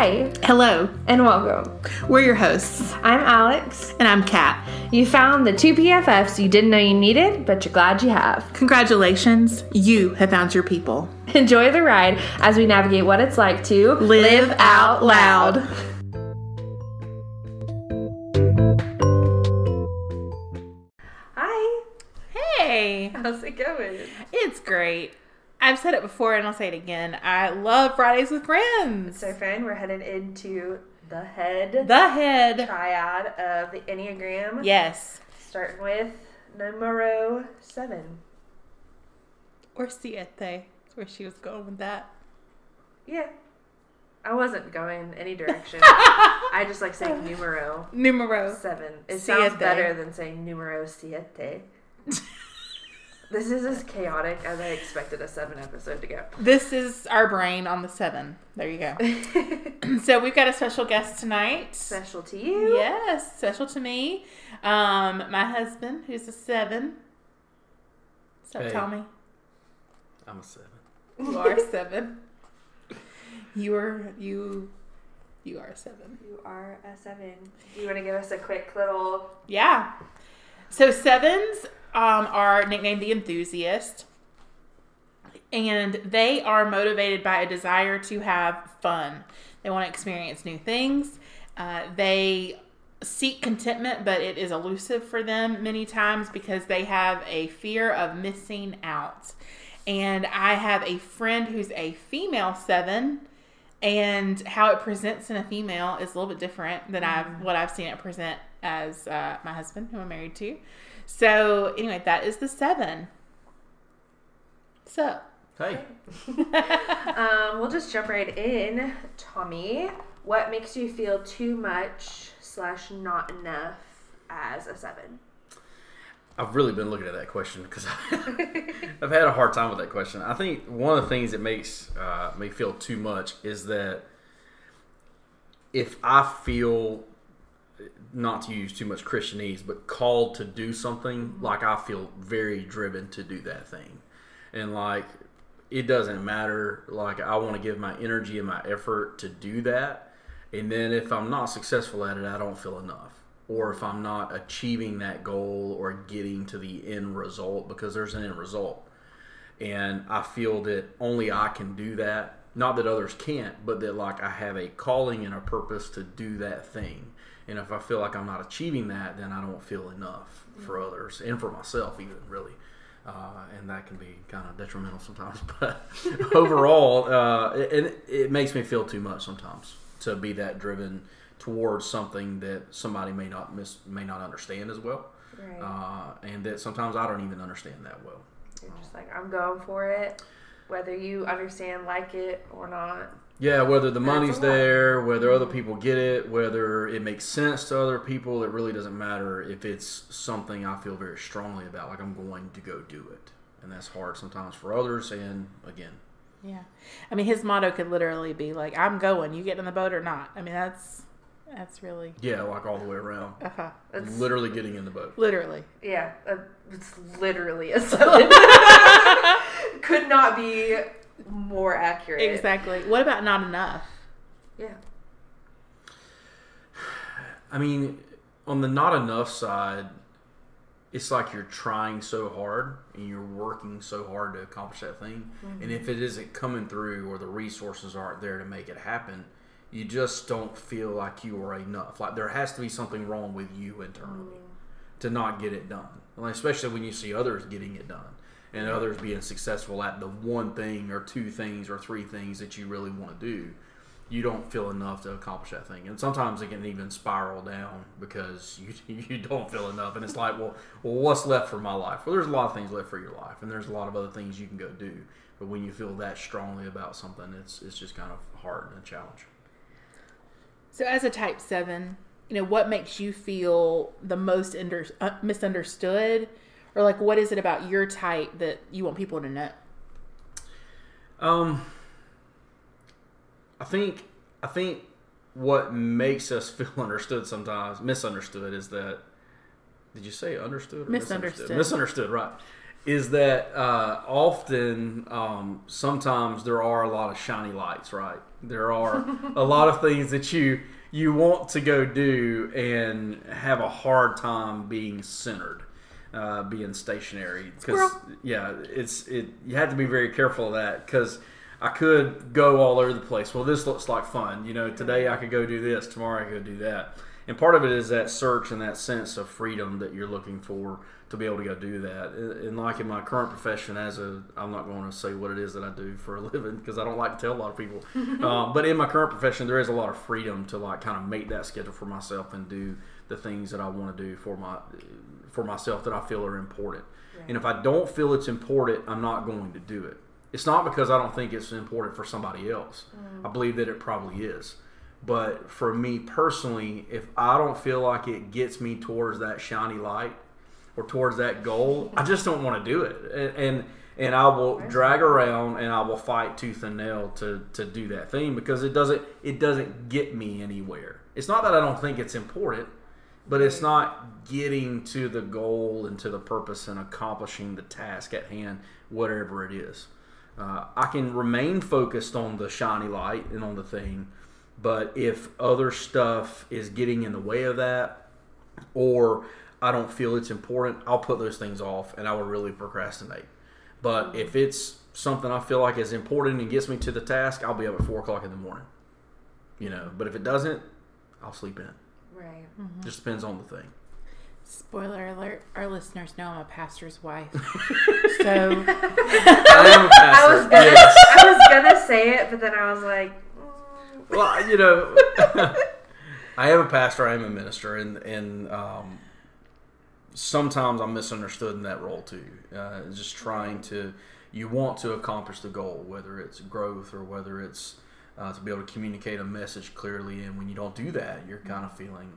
Hi, Hello, and welcome. we're your hosts, I'm Alix. and I'm Kat. You found the two PFFs you didn't know you needed, but you're glad you have. Congratulations, you have found your people. Enjoy the ride as we navigate what it's like to Live out loud. Hi, Hey, how's it going? it's great. I've said it before and I'll say it again. I love Fridays with Friends. So, friend, we're headed into the head The head. triad of the Enneagram, Yes. starting with numero seven. Or siete. That's where she was going with that. Yeah, I wasn't going any direction. I just like saying numero Numero. seven. It sounds better than saying numero siete. This is as chaotic as I expected a seven episode to go. This is our brain on the seven. There you go. so we've got a special guest tonight. Special to you. Yes, special to me. Um, my husband, who's a seven. What's up, Hey. Tommy? I'm a seven. You are a seven. You are you. You are a seven. You are a seven. Do you want to give us a quick little? Yeah. So sevens um, are nicknamed the enthusiast, and they are motivated by a desire to have fun. They want to experience new things. Uh, they seek contentment, but it is elusive for them many times because they have a fear of missing out. And I have a friend who's a female seven, and how it presents in a female is a little bit different than I've what I've seen it present as uh, my husband, who I'm married to. So anyway, that is the seven. So Hey, Um, we'll just jump right in. Tommy, what makes you feel too much slash not enough as a seven? I've really been looking at that question because I've had a hard time with that question. I think one of the things that makes uh, me feel too much is that if I feel not to use too much Christianese, but called to do something, like I feel very driven to do that thing, and like it doesn't matter. Like I want to give my energy and my effort to do that, and then if I'm not successful at it, I don't feel enough. Or if I'm not achieving that goal or getting to the end result, because there's an end result, and I feel that only I can do that. Not that others can't, but that like I have a calling and a purpose to do that thing. And if I feel like I'm not achieving that, then I don't feel enough for others and for myself, even really. Uh, and that can be kind of detrimental sometimes. But overall, uh, it, it, it makes me feel too much sometimes to be that driven towards something that somebody may not miss, may not understand as well, Right. uh, and that sometimes I don't even understand that well. You're just like, I'm going for it, whether you understand, like it, or not. Yeah, whether the money's there, whether other people get it, whether it makes sense to other people, it really doesn't matter if it's something I feel very strongly about. Like I'm going to go do it, and that's hard sometimes for others. And again, yeah, I mean his motto could literally be like, "I'm going. You get in the boat or not." I mean that's that's really yeah, like all the way around, uh It's, literally getting in the boat. literally. yeah, uh, it's literally a seven. Could not be more accurate. Exactly. What about not enough? Yeah. I mean, on the not enough side, it's like you're trying so hard and you're working so hard to accomplish that thing. And if it isn't coming through or the resources aren't there to make it happen, you just don't feel like you are enough. Like there has to be something wrong with you internally mm. to not get it done. Like, especially when you see others getting it done and others being successful at the one thing or two things or three things that you really want to do you don't feel enough to accomplish that thing. And sometimes it can even spiral down because you you don't feel enough. And it's like, well, well, what's left for my life? Well, there's a lot of things left for your life, and there's a lot of other things you can go do. But when you feel that strongly about something, it's it's just kind of hard and a challenge. So as a type seven, you know what makes you feel the most under, uh, misunderstood, or like what is it about your type that you want people to know? Um, I think I think what makes us feel understood sometimes misunderstood is that did you say understood or Misunderstood. misunderstood, misunderstood right is that uh, often, um, sometimes there are a lot of shiny lights, right? There are a lot of things that you you want to go do and have a hard time being centered, uh, being stationary. Because yeah, it's it. You have to be very careful of that because. I could go all over the place. Well, this looks like fun. You know, today I could go do this, tomorrow I could do that. And part of it is that search and that sense of freedom that you're looking for to be able to go do that. And like in my current profession, as a, I'm not going to say what it is that I do for a living because I don't like to tell a lot of people. um, but in my current profession, there is a lot of freedom to like kind of make that schedule for myself and do the things that I want to do for my for myself that I feel are important. Right. And if I don't feel it's important, I'm not going to do it. It's not because I don't think it's important for somebody else. Mm. I believe that it probably is. But for me personally, if I don't feel like it gets me towards that shiny light or towards that goal, I just don't want to do it. And, and and I will drag around and I will fight tooth and nail to, to do that thing because it doesn't it doesn't get me anywhere. It's not that I don't think it's important, but it's not getting to the goal and to the purpose and accomplishing the task at hand, whatever it is. Uh, I can remain focused on the shiny light and on the thing, but if other stuff is getting in the way of that, or I don't feel it's important, I'll put those things off and I will really procrastinate. But if it's something I feel like is important and gets me to the task, I'll be up at four o'clock in the morning. You know, but if it doesn't, I'll sleep in. Right. Mm-hmm. Just depends on the thing. Spoiler alert: Our listeners know I'm a pastor's wife, so I am a pastor. I was gonna, yes. I was gonna say it, but then I was like. Well, you know, I am a pastor. I am a minister, and and um, sometimes I'm misunderstood in that role too. Uh, just trying to, you want to accomplish the goal, whether it's growth or whether it's uh, to be able to communicate a message clearly. And when you don't do that, you're kind of feeling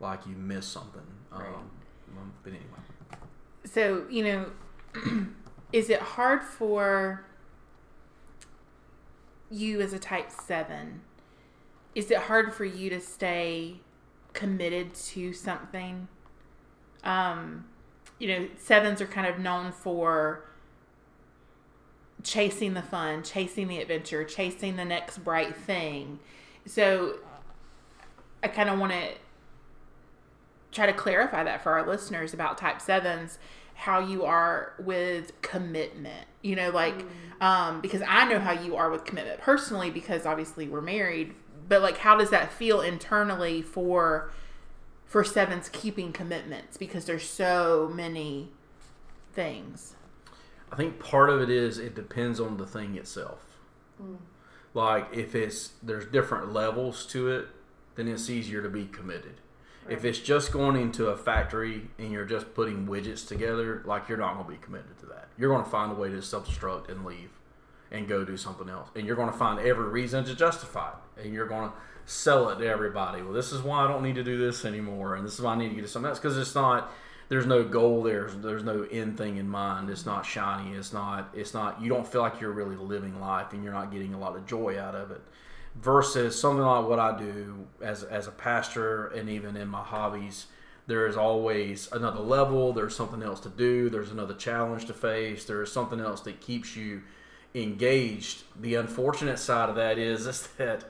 like you miss something. Um. But anyway. So you know, is it hard for you as a type seven? Is it hard for you to stay committed to something? um, you know, sevens are kind of known for chasing the fun, chasing the adventure, chasing the next bright thing. So I kind of want to try to clarify that for our listeners about type sevens how you are with commitment you know like mm. um because i know how you are with commitment personally because obviously we're married but like how does that feel internally for for sevens keeping commitments because there's so many things. I think part of it is it depends on the thing itself. Mm. Like if it's there's different levels to it, then it's easier to be committed. Right. If it's just going into a factory and you're just putting widgets together, like you're not going to be committed to that. You're going to find a way to self-destruct and leave and go do something else. And you're going to find every reason to justify it. And you're going to sell it to everybody. Well, this is why I don't need to do this anymore, and this is why I need to get to something else because it's not. There's no goal there. There's no end thing in mind. It's not shiny. It's not. It's not. You don't feel like you're really living life, and you're not getting a lot of joy out of it. Versus something like what I do as as a pastor, and even in my hobbies, there is always another level. There's something else to do. There's another challenge to face. There is something else that keeps you engaged. The unfortunate side of that is, is that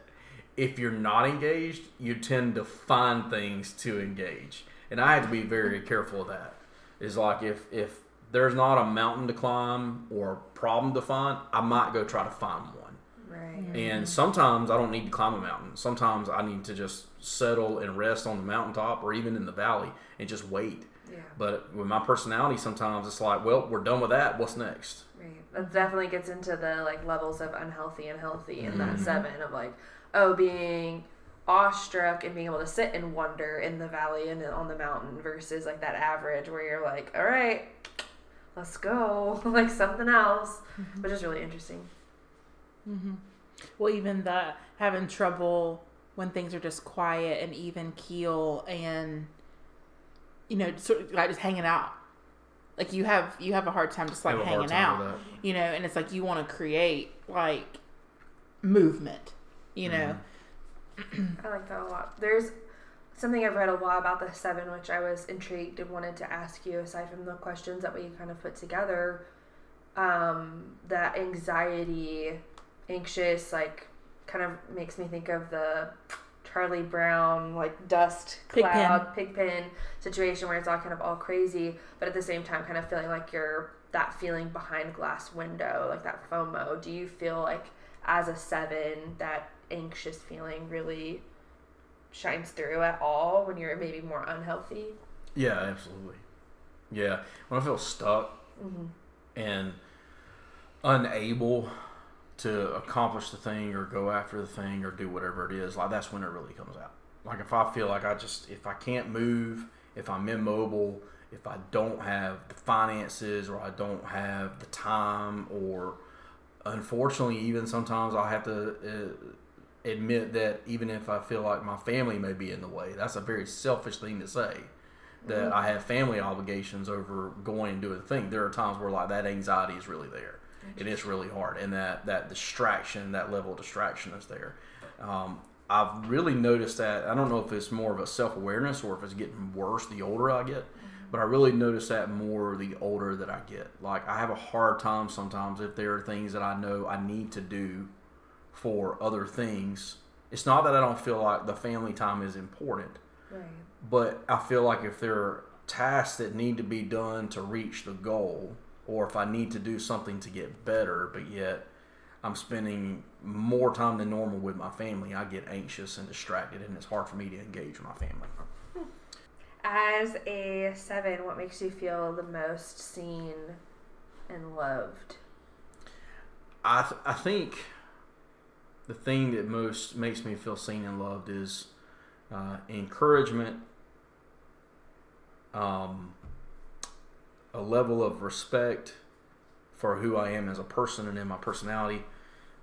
if you're not engaged, you tend to find things to engage. And I have to be very careful of that. Is like if if there's not a mountain to climb or problem to find, I might go try to find one. Right. And sometimes I don't need to climb a mountain. Sometimes I need to just settle and rest on the mountaintop or even in the valley and just wait. Yeah. But with my personality, sometimes it's like, well, we're done with that. What's next? Right. That definitely gets into the like levels of unhealthy and healthy in mm-hmm. that seven of like oh, being awestruck and being able to sit and wonder in the valley and on the mountain versus like that average where you're like, all right, let's go, like something else, mm-hmm. which is really interesting. Mm-hmm. Well, even the having trouble when things are just quiet and even keel and you know sort of like just hanging out like you have you have a hard time just like hanging out you know and it's like you want to create like movement you know. Mm-hmm. I like that a lot. There's something I've read a lot about the seven, which I was intrigued and wanted to ask you, aside from the questions that we kind of put together, um, that anxiety, anxious, like, kind of makes me think of the Charlie Brown, like, dust Pigpen. cloud, pigpen situation where it's all kind of all crazy, but at the same time, kind of feeling like you're that feeling behind glass window, like that FOMO. Do you feel like, as a seven, that anxious feeling really shines through at all when you're maybe more unhealthy? Yeah, absolutely. Yeah, when I feel stuck Mm-hmm. and unable to accomplish the thing or go after the thing or do whatever it is, like that's when it really comes out. Like if I feel like I just if I can't move, if I'm immobile, if I don't have the finances or I don't have the time or unfortunately even sometimes I have to uh, admit that even if I feel like my family may be in the way, that's a very selfish thing to say. That I have family obligations over going and doing the thing. There are times where like that anxiety is really there, and it's really hard, and that that distraction, that level of distraction is there. Um, I've really noticed that. I don't know if it's more of a self awareness or if it's getting worse the older I get, but I really notice that more the older that I get. Like I have a hard time sometimes if there are things that I know I need to do for other things. It's not that I don't feel like the family time is important, Right. but I feel like if there are tasks that need to be done to reach the goal, or if I need to do something to get better, but yet I'm spending more time than normal with my family, I get anxious and distracted, and it's hard for me to engage with my family. As a seven, what makes you feel the most seen and loved? I th- I think the thing that most makes me feel seen and loved is uh, encouragement, um, a level of respect for who I am as a person and in my personality,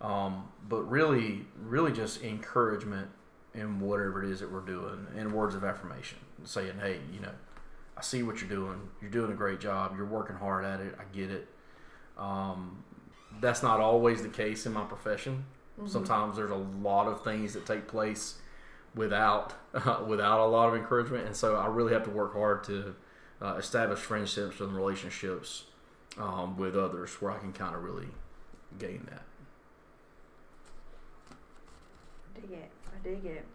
um, but really, really just encouragement in whatever it is that we're doing, and words of affirmation, saying, "Hey, you know, I see what you're doing. You're doing a great job. You're working hard at it. I get it." Um, that's not always the case in my profession. Sometimes there's a lot of things that take place without without a lot of encouragement, and so I really have to work hard to uh, establish friendships and relationships um, with others where I can kind of really gain that. dig it. I dig it.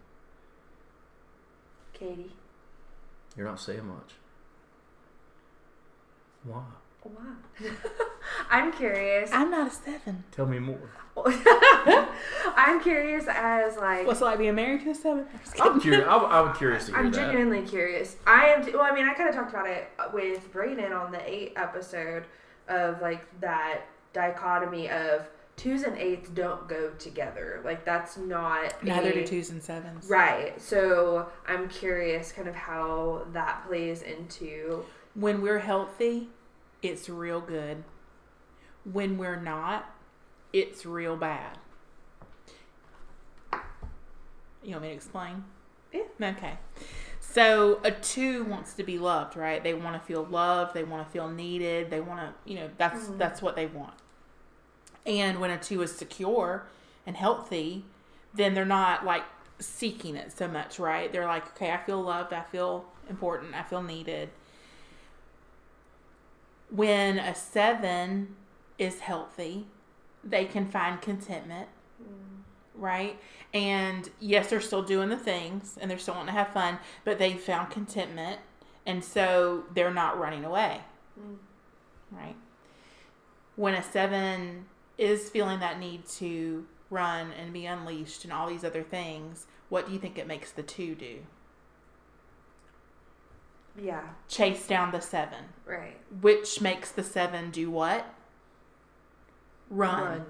Katie. You're not saying much. Why? Wow. I'm curious. I'm not a seven. Tell me more. I'm curious as like What's it like being married to a seven? I'm I'm curious. I'm, I'm curious to hear I'm that. genuinely curious. I am. Well, I mean, I kind of talked about it with Brayden on the eight episode of like that dichotomy of twos and eights don't go together. Like that's not Neither a- do twos and sevens. Right. So I'm curious, kind of how that plays into. When we're healthy, it's real good. When we're not, it's real bad. You want me to explain? Yeah. Okay. So a two wants to be loved, right? They want to feel loved. They want to feel needed. They want to, you know, that's Mhm. that's what they want. And when a two is secure and healthy, then they're not like seeking it so much, right? They're like, okay, I feel loved. I feel important. I feel needed. When a seven is healthy, they can find contentment right? And yes, they're still doing the things and they're still wanting to have fun, but they found contentment and so they're not running away, Mm. right? When a seven is feeling that need to run and be unleashed and all these other things, what do you think it makes the two do? Yeah. Chase down the seven, Right. which makes the seven do what? Run.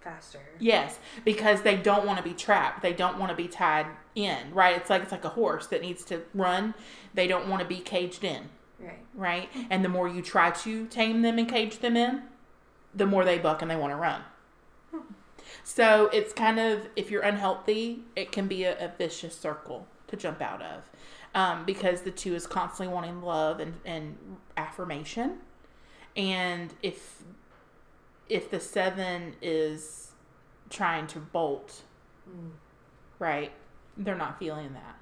faster. Yes, because they don't want to be trapped. They don't want to be tied in, right? It's like it's like a horse that needs to run. They don't want to be caged in, Right. right? And the more you try to tame them and cage them in, the more they buck and they want to run. So it's kind of if you're unhealthy, it can be a, a vicious circle to jump out of, um, because the two is constantly wanting love and, and affirmation, and if if the seven is trying to bolt, Mm. right, they're not feeling that.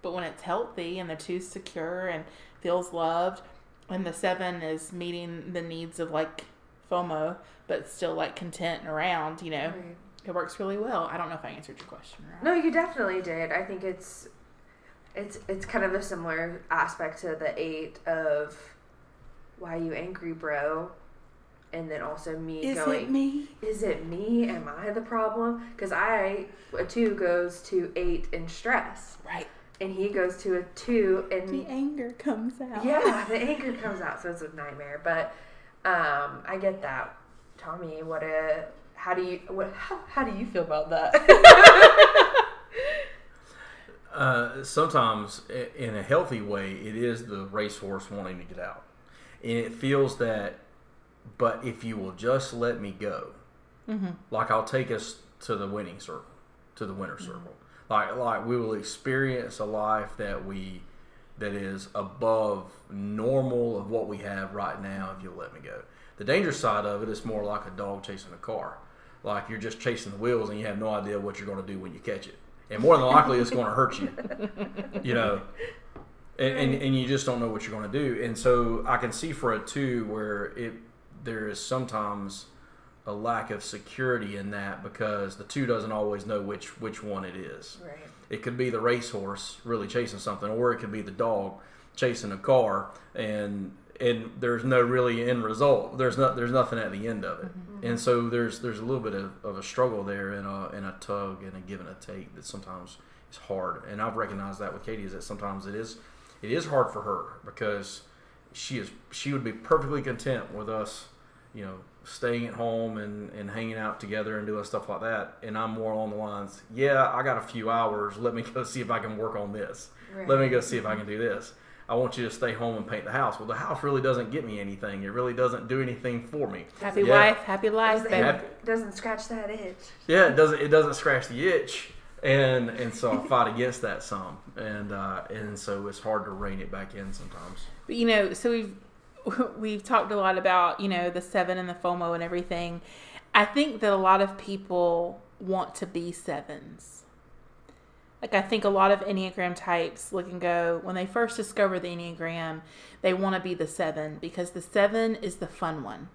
But when it's healthy and the two's secure and feels loved, and the seven is meeting the needs of like FOMO, but still like content and around, you know, Right. it works really well. I don't know if I answered your question right. No, you definitely did. I think it's it's it's kind of a similar aspect to the eight of why you angry, bro, and then also me Is going. it me? Is it me? Am I the problem? Because I a two goes to eight in stress, Right. and he goes to a two and The anger comes out. yeah, the anger comes out, so it's a nightmare. But um, I get that, Tommy. What a how do you what how, how do you feel about that? Uh, sometimes, in a healthy way, it is the racehorse wanting to get out, and it feels that. But if you will just let me go, Mm-hmm. like I'll take us to the winning circle, to the winner circle. Like like we will experience a life that we that is above normal of what we have right now. If you'll let me go, the dangerous side of it is more like a dog chasing a car. Like you're just chasing the wheels and you have no idea what you're going to do when you catch it, and more than likely it's going to hurt you. You know. And, and, and you just don't know what you're going to do, and so I can see for a two where it there is sometimes a lack of security in that because the two doesn't always know which which one it is. right. It could be the racehorse really chasing something, or it could be the dog chasing a car, and and there's no really end result. There's not there's nothing at the end of it, mm-hmm. and so there's there's a little bit of, of a struggle there and a and a tug and a give and a take that sometimes is hard. And I've recognized that with Katie is that sometimes it is it is hard for her because she is she would be perfectly content with us, you know, staying at home and, and hanging out together and doing stuff like that. And I'm more along the lines, yeah, I got a few hours. Let me go see if I can work on this. Let me go see if I can do this. I want you to stay home and paint the house. Well, the house really doesn't get me anything. It really doesn't do anything for me. Happy Yeah. wife, happy life, Doesn't, baby. Happy- doesn't scratch that itch. Yeah, it doesn't. It doesn't scratch the itch, and and so I fight against that some, and uh, and so it's hard to rein it back in sometimes. But you know, so we've we've talked a lot about you know the seven and the FOMO and everything. I think that a lot of people want to be sevens. Like I think a lot of Enneagram types look and go when they first discover the Enneagram, they want to be the seven because the seven is the fun one,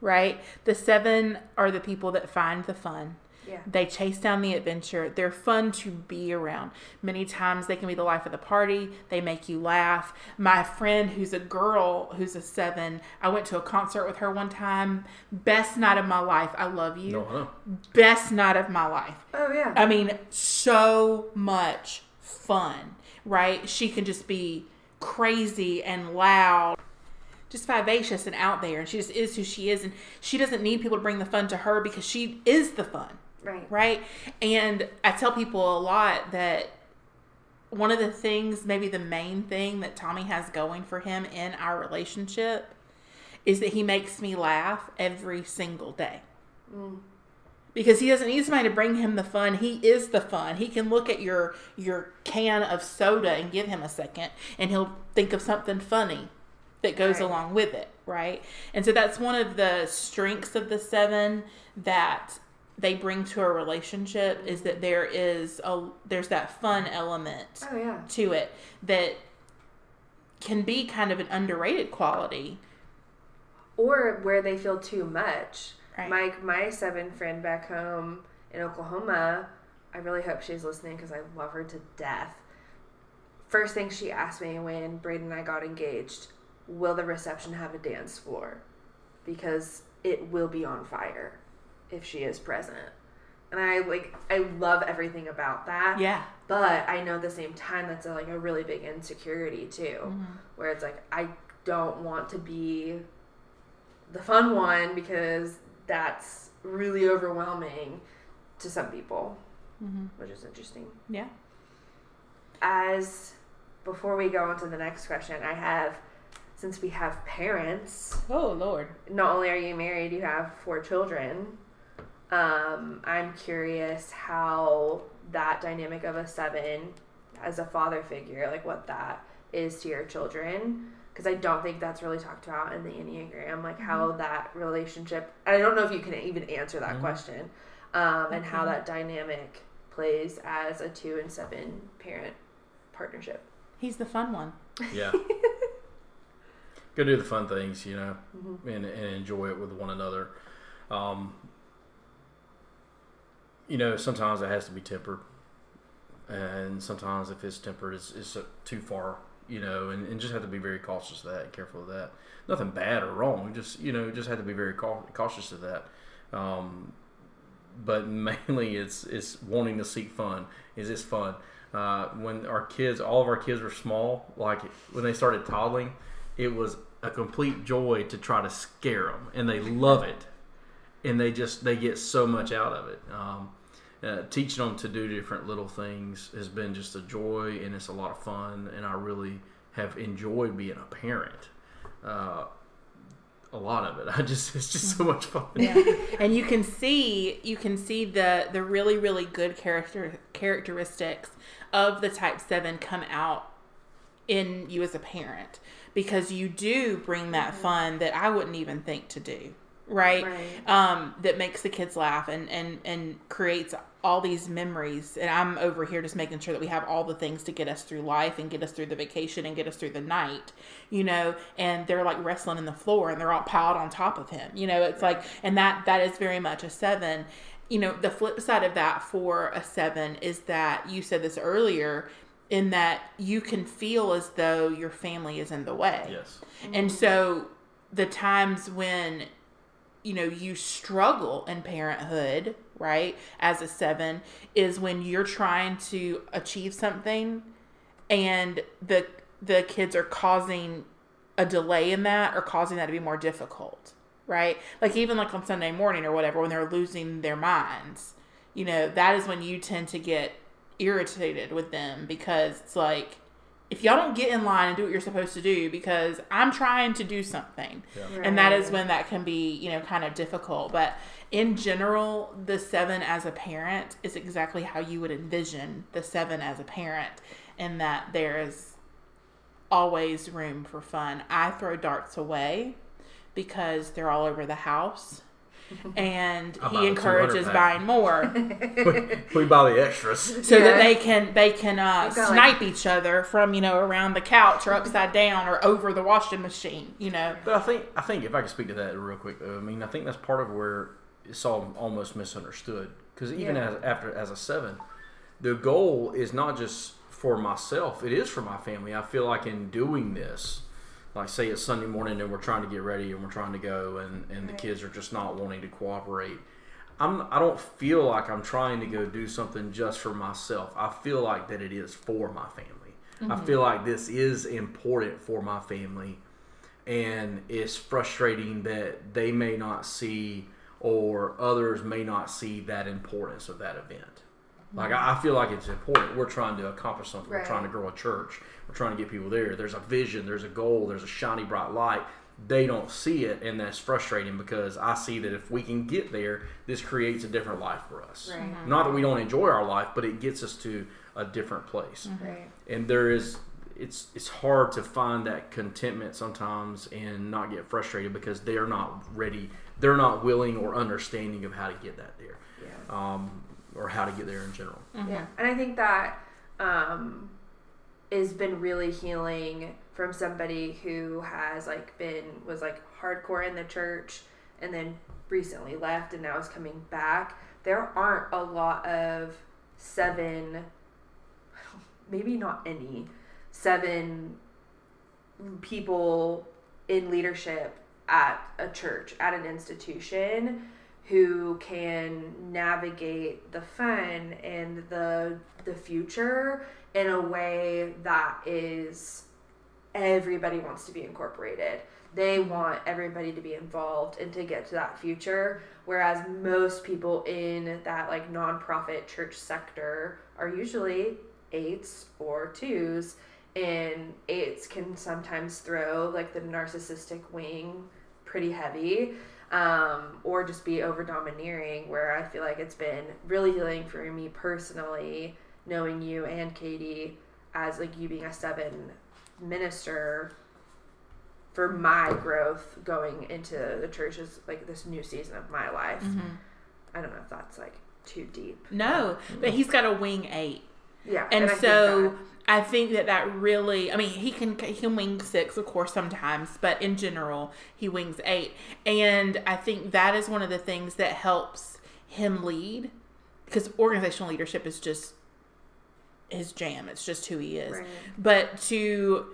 right? The seven are the people that find the fun. Yeah. They chase down the adventure. They're fun to be around. Many times they can be the life of the party. They make you laugh. My friend, who's a girl, who's a seven, I went to a concert with her one time. Best night of my life. I love you. No, I know. Best night of my life. Oh yeah. I mean, so much fun, right? She can just be crazy and loud, just vivacious and out there. And she just is who she is. And she doesn't need people to bring the fun to her because she is the fun right. right? And I tell people a lot that one of the things, maybe the main thing that Tommy has going for him in our relationship is that he makes me laugh every single day. Mm. Because he doesn't need somebody to bring him the fun. He is the fun. He can look at your your can of soda and give him a second and he'll think of something funny that goes Right. along with it, right? And so that's one of the strengths of the seven that they bring to a relationship is that there is a there's that fun element Oh yeah. to it that can be kind of an underrated quality. Or where they feel too much. Right. My my seven friend back home in Oklahoma. I really hope she's listening because I love her to death. First thing she asked me when Braden and I got engaged, will the reception have a dance floor? Because it will be on fire if she is present. And I like I love everything about that. Yeah. But I know at the same time that's a, like a really big insecurity too, Mm-hmm. where it's like I don't want to be the fun one because that's really overwhelming to some people, Mm-hmm. which is interesting. Yeah. As before we go on to the next question, I have since we have parents, Oh Lord. not only are you married, you have four children. Um, I'm curious how that dynamic of a seven as a father figure, like what that is to your children. Because I don't think that's really talked about in the Enneagram, like how that relationship. I don't know if you can even answer that Mhm. question, um, and how that dynamic plays as a two and seven parent. partnership. He's the fun one. Yeah. Go do the fun things, you know, Mm-hmm. and, and enjoy it with one another. Um, you know, sometimes it has to be tempered, and sometimes if it's tempered, it's, it's too far. You know, and, and just have to be very cautious of that, and careful of that. Nothing bad or wrong, just you know, just have to be very cautious of that. Um, but mainly, it's it's wanting to seek fun. Is this fun? Uh, when our kids, all of our kids were small, like when they started toddling, it was a complete joy to try to scare them, and they love it, and they just they get so much out of it. Um, uh, teaching them to do different little things has been just a joy, and it's a lot of fun, and I really have enjoyed being a parent. Uh, a lot of it. I just it's just so much fun. Yeah. and you can see you can see the the really really good character characteristics of the type 7 come out in you as a parent because you do bring that fun that I wouldn't even think to do. Right? Right. Um, that makes the kids laugh and, and, and creates all these memories. And I'm over here just making sure that we have all the things to get us through life and get us through the vacation and get us through the night, you know, and they're like wrestling in the floor and they're all piled on top of him. You know, it's like, and that, that is very much a seven. You know, the flip side of that for a seven is that you said this earlier in that you can feel as though your family is in the way. Yes. And so the times when you know you struggle in parenthood, right? As a 7 is when you're trying to achieve something and the the kids are causing a delay in that or causing that to be more difficult, right? Like even like on Sunday morning or whatever when they're losing their minds. You know, that is when you tend to get irritated with them because it's like if y'all don't get in line and do what you're supposed to do because I'm trying to do something. Yeah. And that is when that can be, you know, kind of difficult. But in general, the seven as a parent is exactly how you would envision the seven as a parent, in that there is always room for fun. I throw darts away because they're all over the house. And I buy he encourages buying more we, we buy the extras. so Yeah. that they can they can uh, You've snipe each other from you know around the couch or upside down or over the washing machine. You know, But I think I think if I could speak to that real quick, though, I mean, I think that's part of where it's all almost misunderstood. Because even Yeah. as after as a seven, the goal is not just for myself; it is for my family. I feel like in doing this, like say it's Sunday morning and we're trying to get ready and we're trying to go, and and the kids are just not wanting to cooperate. I'm I don't feel like I'm trying to go do something just for myself. I feel like that it is for my family. I mm-hmm. feel like this is important for my family and it's frustrating that they may not see or others may not see that importance of that event. Like I I feel like it's important. We're trying to accomplish something. We're trying to grow a church. We're trying to get people there. There's a vision. There's a goal. There's a shiny bright light. They don't see it, and that's frustrating because I see that if we can get there, this creates a different life for us. Right. Not that we don't enjoy our life, but it gets us to a different place Right. and there is it's it's hard to find that contentment sometimes and not get frustrated because they're not ready they're not willing or understanding of how to get that there Yeah. um, or how to get there in general Yeah, and I think that um, has been really healing from somebody who has like been was like hardcore in the church and then recently left and now is coming back. There aren't a lot of seven, maybe not any, seven people in leadership at a church at an institution who can navigate the fun and the the future in a way that is everybody wants to be incorporated. They want everybody to be involved and to get to that future. Whereas most people in that like nonprofit church sector are usually eights or twos, and eights can sometimes throw like the narcissistic wing pretty heavy um, or just be over domineering where i feel like it's been really healing for me personally knowing you and katie as like you being a seven minister for my growth going into the church is like this new season of my life Mm-hmm. i don't know if that's like too deep No, but he's got a wing eight. Yeah, And, I think so I think that that really, I mean, he can he can wing six, of course, sometimes, but in general, he wings eight, and I think that is one of the things that helps him lead, because organizational leadership is just his jam. It's just who he is. Right. But to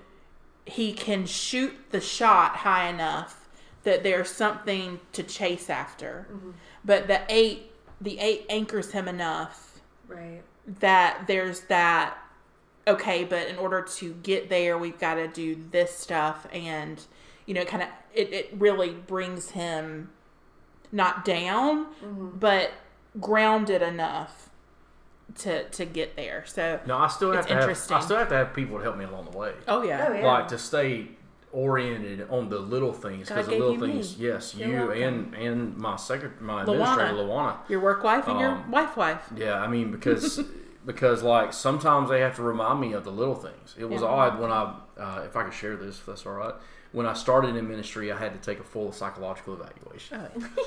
he can shoot the shot high enough that there's something to chase after, Mm-hmm. but the eight the eight anchors him enough right. that there's that okay but in order to get there we've got to do this stuff and you know kind of it, it really brings him not down but grounded enough to to get there so No, I still have It's to have. interesting. I still have to have people to help me along the way. oh yeah, Oh, yeah. Like to stay oriented on the little things because the little you me. things. Yes, You're you welcome. and and my secret, my Luana. administrator Luana. your work wife and your Um, wife wife Yeah, I mean because because like sometimes they have to remind me of the little things. It was Yeah. odd when I uh, if I could share this if that's all right. When I started in ministry, I had to take a full psychological evaluation.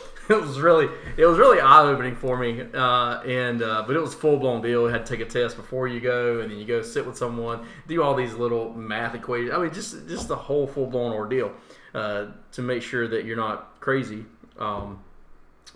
it was really it was really eye opening for me, uh, and uh, but it was full blown deal. You had to take a test before you go, and then you go sit with someone, do all these little math equations. I mean, just just the whole full blown ordeal uh, to make sure that you're not crazy. Um,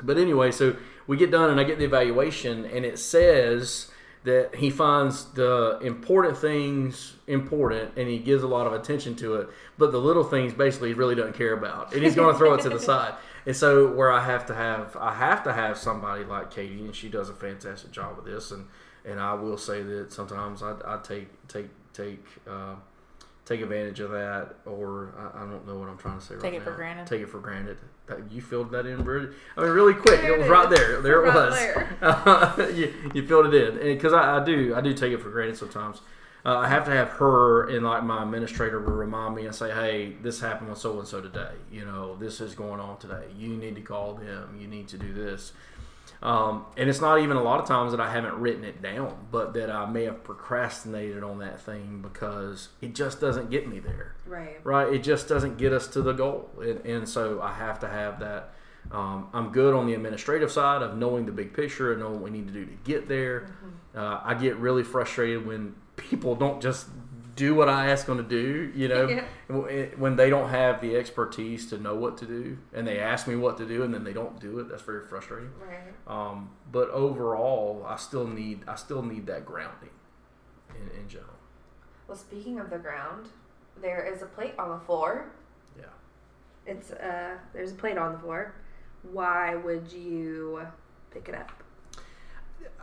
but anyway, so we get done and I get the evaluation, and it says that he finds the important things important and he gives a lot of attention to it, but the little things basically he really doesn't care about, and he's going to throw it to the side. And so, where I have to have, I have to have somebody like Katie, and she does a fantastic job with this, and and I will say that sometimes I, I take take take. Uh, Take advantage of that, or I, I don't know what I'm trying to say right Take it for now. granted. Take it for granted. That, you filled that in, Bridget. I mean, really quick. There it was right there. There it Right was. you, you filled it in, because I, I do. I do take it for granted sometimes. Uh, I have to have her and like my administrator will remind me and say, "Hey, this happened with so and so today. You know, this is going on today. You need to call them. You need to do this." Um, and it's not even a lot of times that I haven't written it down, but that I may have procrastinated on that thing because it just doesn't get me there Right. right? It just doesn't get us to the goal, and, and so I have to have that. Um, I'm good on the administrative side of knowing the big picture and knowing what we need to do to get there. Uh, I get really frustrated when people don't just do what I ask them to do. You know, Yeah. When they don't have the expertise to know what to do, and they ask me what to do, and then they don't do it. That's very frustrating. Right. Um, but overall, I still need I still need that grounding in, in general. Well, speaking of the ground, there is a plate on the floor. Yeah. It's uh, there's a plate on the floor. Why would you pick it up?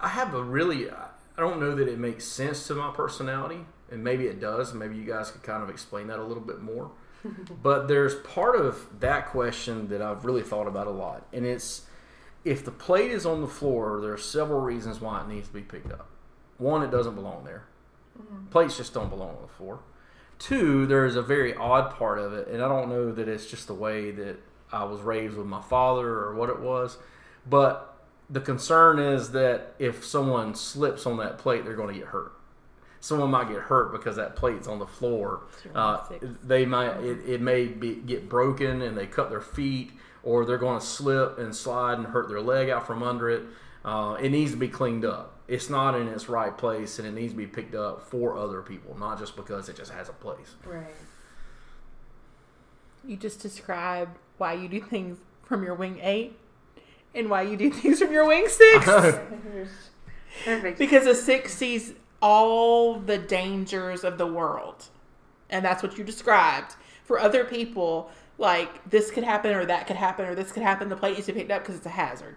I have a really, I don't know that it makes sense to my personality, and maybe it does. Maybe you guys could kind of explain that a little bit more. but there's part of that question that I've really thought about a lot, and it's if the plate is on the floor, there are several reasons why it needs to be picked up. One, it doesn't belong there. Mm-hmm. Plates just don't belong on the floor. Two, there is a very odd part of it, and I don't know that it's just the way that I was raised with my father or what it was, but the concern is that if someone slips on that plate, they're going to get hurt. Someone might get hurt because that plate's on the floor. Uh, they might it, it may be, get broken and they cut their feet, or they're going to slip and slide and hurt their leg out from under it. Uh, it needs to be cleaned up. It's not in its right place, and it needs to be picked up for other people, not just because it just has a place. Right. You just described why you do things from your wing eight and why you do things from your wing six. Perfect. because a six sees all the dangers of the world. And that's what you described. For other people, like this could happen or that could happen or this could happen, the plate needs to be picked up because it's a hazard.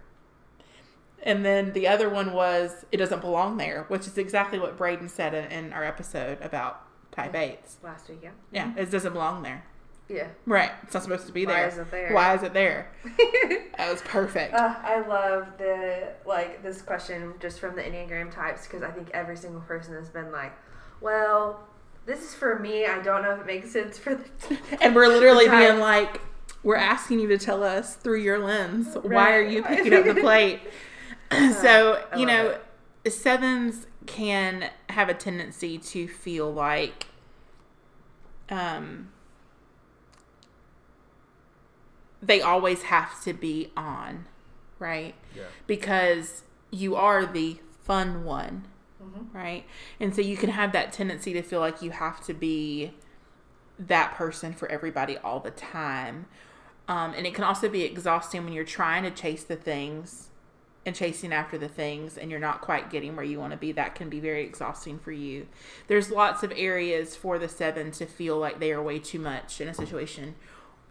And then the other one was it doesn't belong there, which is exactly what Braden said in, in our episode about type eights. Last week, yeah. Yeah, it doesn't belong there. Yeah. Right. It's not supposed to be Why there. is it there? Why is it there? that was perfect. Uh, I love the like this question just from the Enneagram types because I think every single person has been like, well, this is for me. I don't know if it makes sense for the. and we're literally being like, we're asking you to tell us through your lens why are you picking up the plate. so I you know, sevens can have a tendency to feel like, um, they always have to be on, right? Yeah. Because you are the fun one right? And so you can have that tendency to feel like you have to be that person for everybody all the time. Um, and it can also be exhausting when you're trying to chase the things and chasing after the things and you're not quite getting where you want to be. That can be very exhausting for you. There's lots of areas for the seven to feel like they are way too much in a situation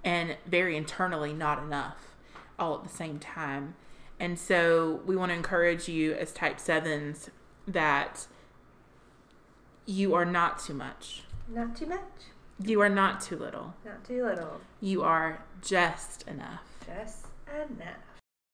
and very internally not enough all at the same time. And so we want to encourage you as type sevens that you are not too much. Not too much. You are not too little. Not too little. You are just enough. Just enough.